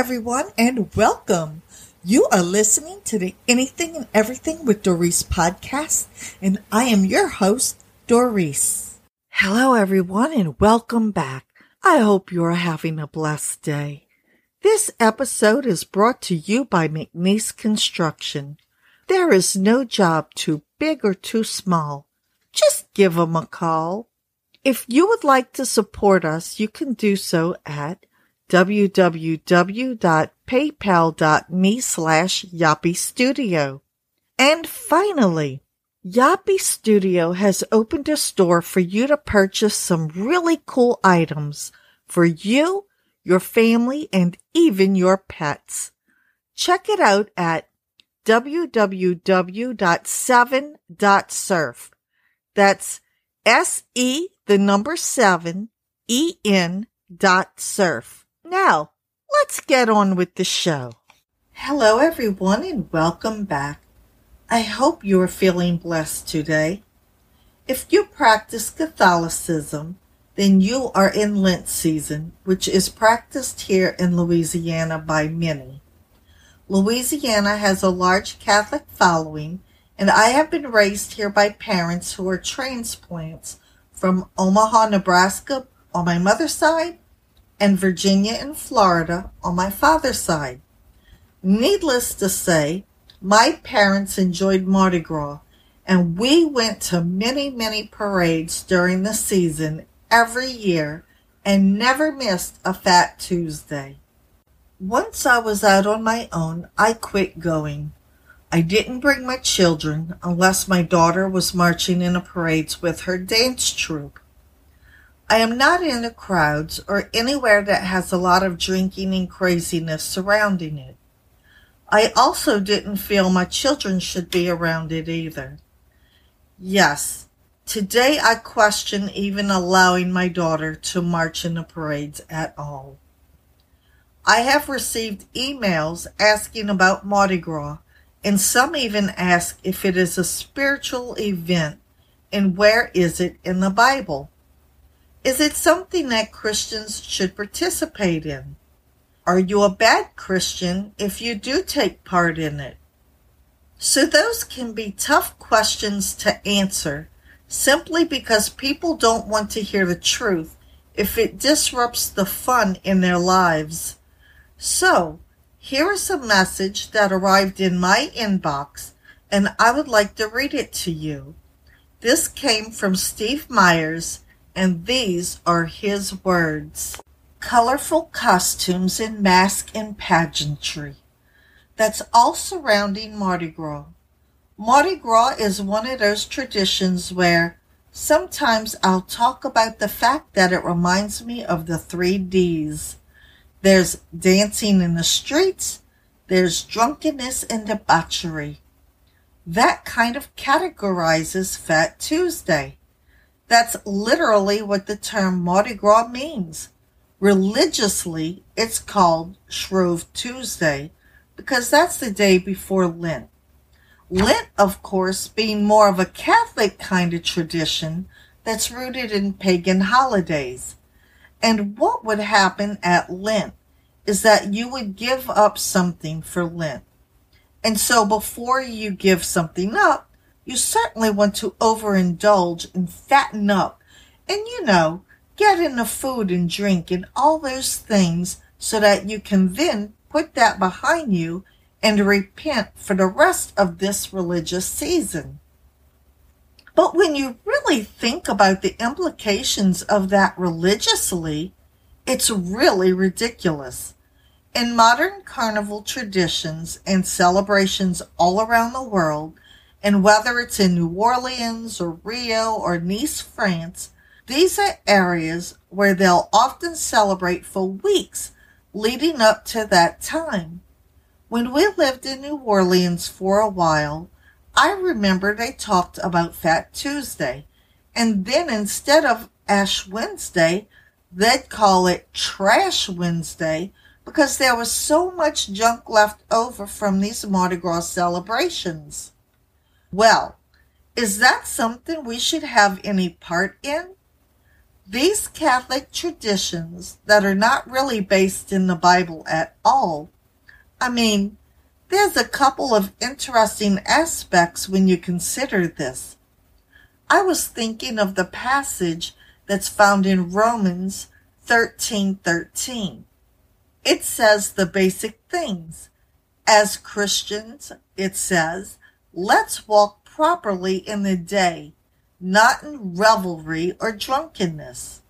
Everyone, and welcome. You are listening to the Anything and Everything with Doris podcast, and I am your host, Doris. Hello, everyone, and welcome back. I hope you are having a blessed day. This episode is brought to you by McNeese Construction. There is no job too big or too small. Just give them a call. If you would like to support us, you can do so at www.paypal.me slash Yappy Studio. And finally, Yappy Studio has opened a store for you to purchase some really cool items for you, your family, and even your pets. Check it out at www.seven.surf. That's S E the number seven E N dot surf. Now, let's get on with the show. Hello, everyone, and welcome back. I hope you are feeling blessed today. If you practice Catholicism, then you are in Lent season, which is practiced here in Louisiana by many. Louisiana has a large Catholic following, and I have been raised here by parents who are transplants from Omaha, Nebraska on my mother's side and Virginia and Florida on my father's side. Needless to say, my parents enjoyed Mardi Gras, and we went to many, many parades during the season every year and never missed a Fat Tuesday. Once I was out on my own, I quit going. I didn't bring my children unless my daughter was marching in a parade with her dance troupe. I am not into crowds or anywhere that has a lot of drinking and craziness surrounding it. I also didn't feel my children should be around it either. Yes, today I question even allowing my daughter to march in the parades at all. I have received emails asking about Mardi Gras, and some even ask if it is a spiritual event and where is it in the Bible. Is it something that Christians should participate in? Are you a bad Christian if you do take part in it? So those can be tough questions to answer simply because people don't want to hear the truth if it disrupts the fun in their lives. So, here is a message that arrived in my inbox and I would like to read it to you. This came from Steve Myers and these are his words. Colorful costumes and mask and pageantry. That's all surrounding Mardi Gras. Mardi Gras is one of those traditions where sometimes I'll talk about the fact that it reminds me of the three D's. There's dancing in the streets, there's drunkenness and debauchery. That kind of categorizes Fat Tuesday. That's literally what the term Mardi Gras means. Religiously, it's called Shrove Tuesday because that's the day before Lent. Lent, of course, being more of a Catholic kind of tradition that's rooted in pagan holidays. And what would happen at Lent is that you would give up something for Lent. And so before you give something up, you certainly want to overindulge and fatten up and, you know, get in the food and drink and all those things so that you can then put that behind you and repent for the rest of this religious season. But when you really think about the implications of that religiously, it's really ridiculous. In modern carnival traditions and celebrations all around the world, and whether it's in New Orleans or Rio or Nice, France, these are areas where they'll often celebrate for weeks leading up to that time. When we lived in New Orleans for a while, I remember they talked about Fat Tuesday, and then instead of Ash Wednesday, they'd call it Trash Wednesday because there was so much junk left over from these Mardi Gras celebrations. Well, is that something we should have any part in? These Catholic traditions that are not really based in the Bible at all. I mean, there's a couple of interesting aspects when you consider this. I was thinking of the passage that's found in Romans 13:13. It says the basic things. As Christians, it says, let's walk properly in the day, not in revelry or drunkenness.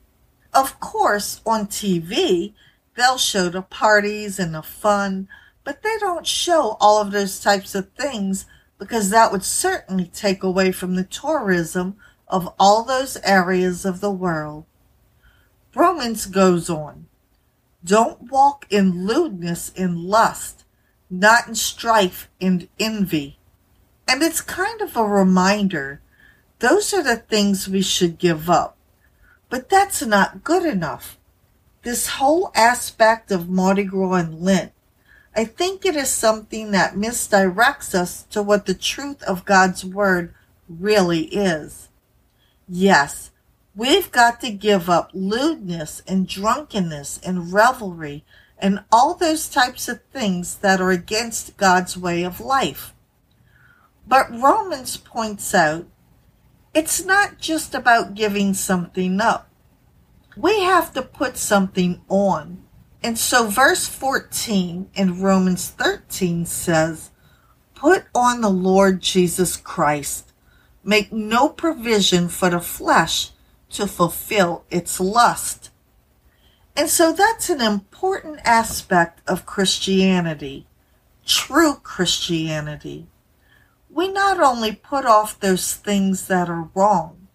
Of course, on TV, they'll show the parties and the fun, but they don't show all of those types of things because that would certainly take away from the tourism of all those areas of the world. Romans goes on. Don't walk in lewdness and lust, not in strife and envy. And it's kind of a reminder those are the things we should give up. But that's not good enough. This whole aspect of Mardi Gras and Lent, I think it is something that misdirects us to what the truth of God's Word really is. Yes, we've got to give up lewdness and drunkenness and revelry and all those types of things that are against God's way of life. But Romans points out it's not just about giving something up. We have to put something on. And so verse 14 in Romans 13 says, Put on the Lord Jesus Christ. Make no provision for the flesh to fulfill its lust. And so that's an important aspect of Christianity, true Christianity we not only put off those things that are wrong,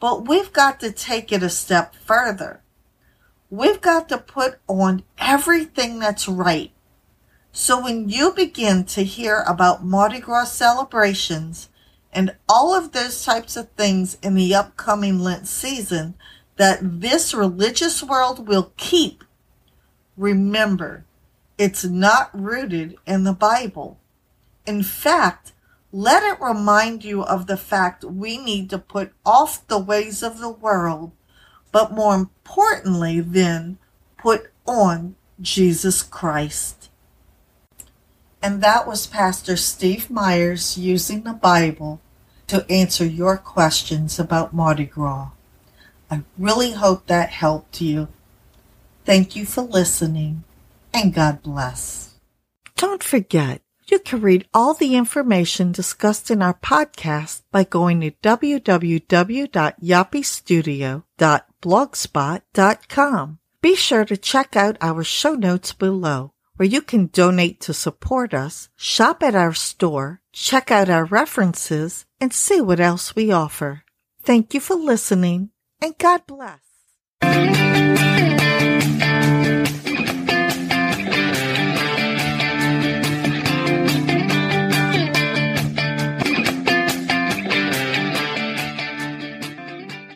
but we've got to take it a step further. We've got to put on everything that's right. So when you begin to hear about Mardi Gras celebrations and all of those types of things in the upcoming Lent season that this religious world will keep, remember, it's not rooted in the Bible. In fact, let it remind you of the fact we need to put off the ways of the world, but more importantly, then put on Jesus Christ. And that was Pastor Steve Myers using the Bible to answer your questions about Mardi Gras. I really hope that helped you. Thank you for listening, and God bless. Don't forget, you can read all the information discussed in our podcast by going to www.yappystudio.blogspot.com. Be sure to check out our show notes below where you can donate to support us, shop at our store, check out our references, and see what else we offer. Thank you for listening and God bless.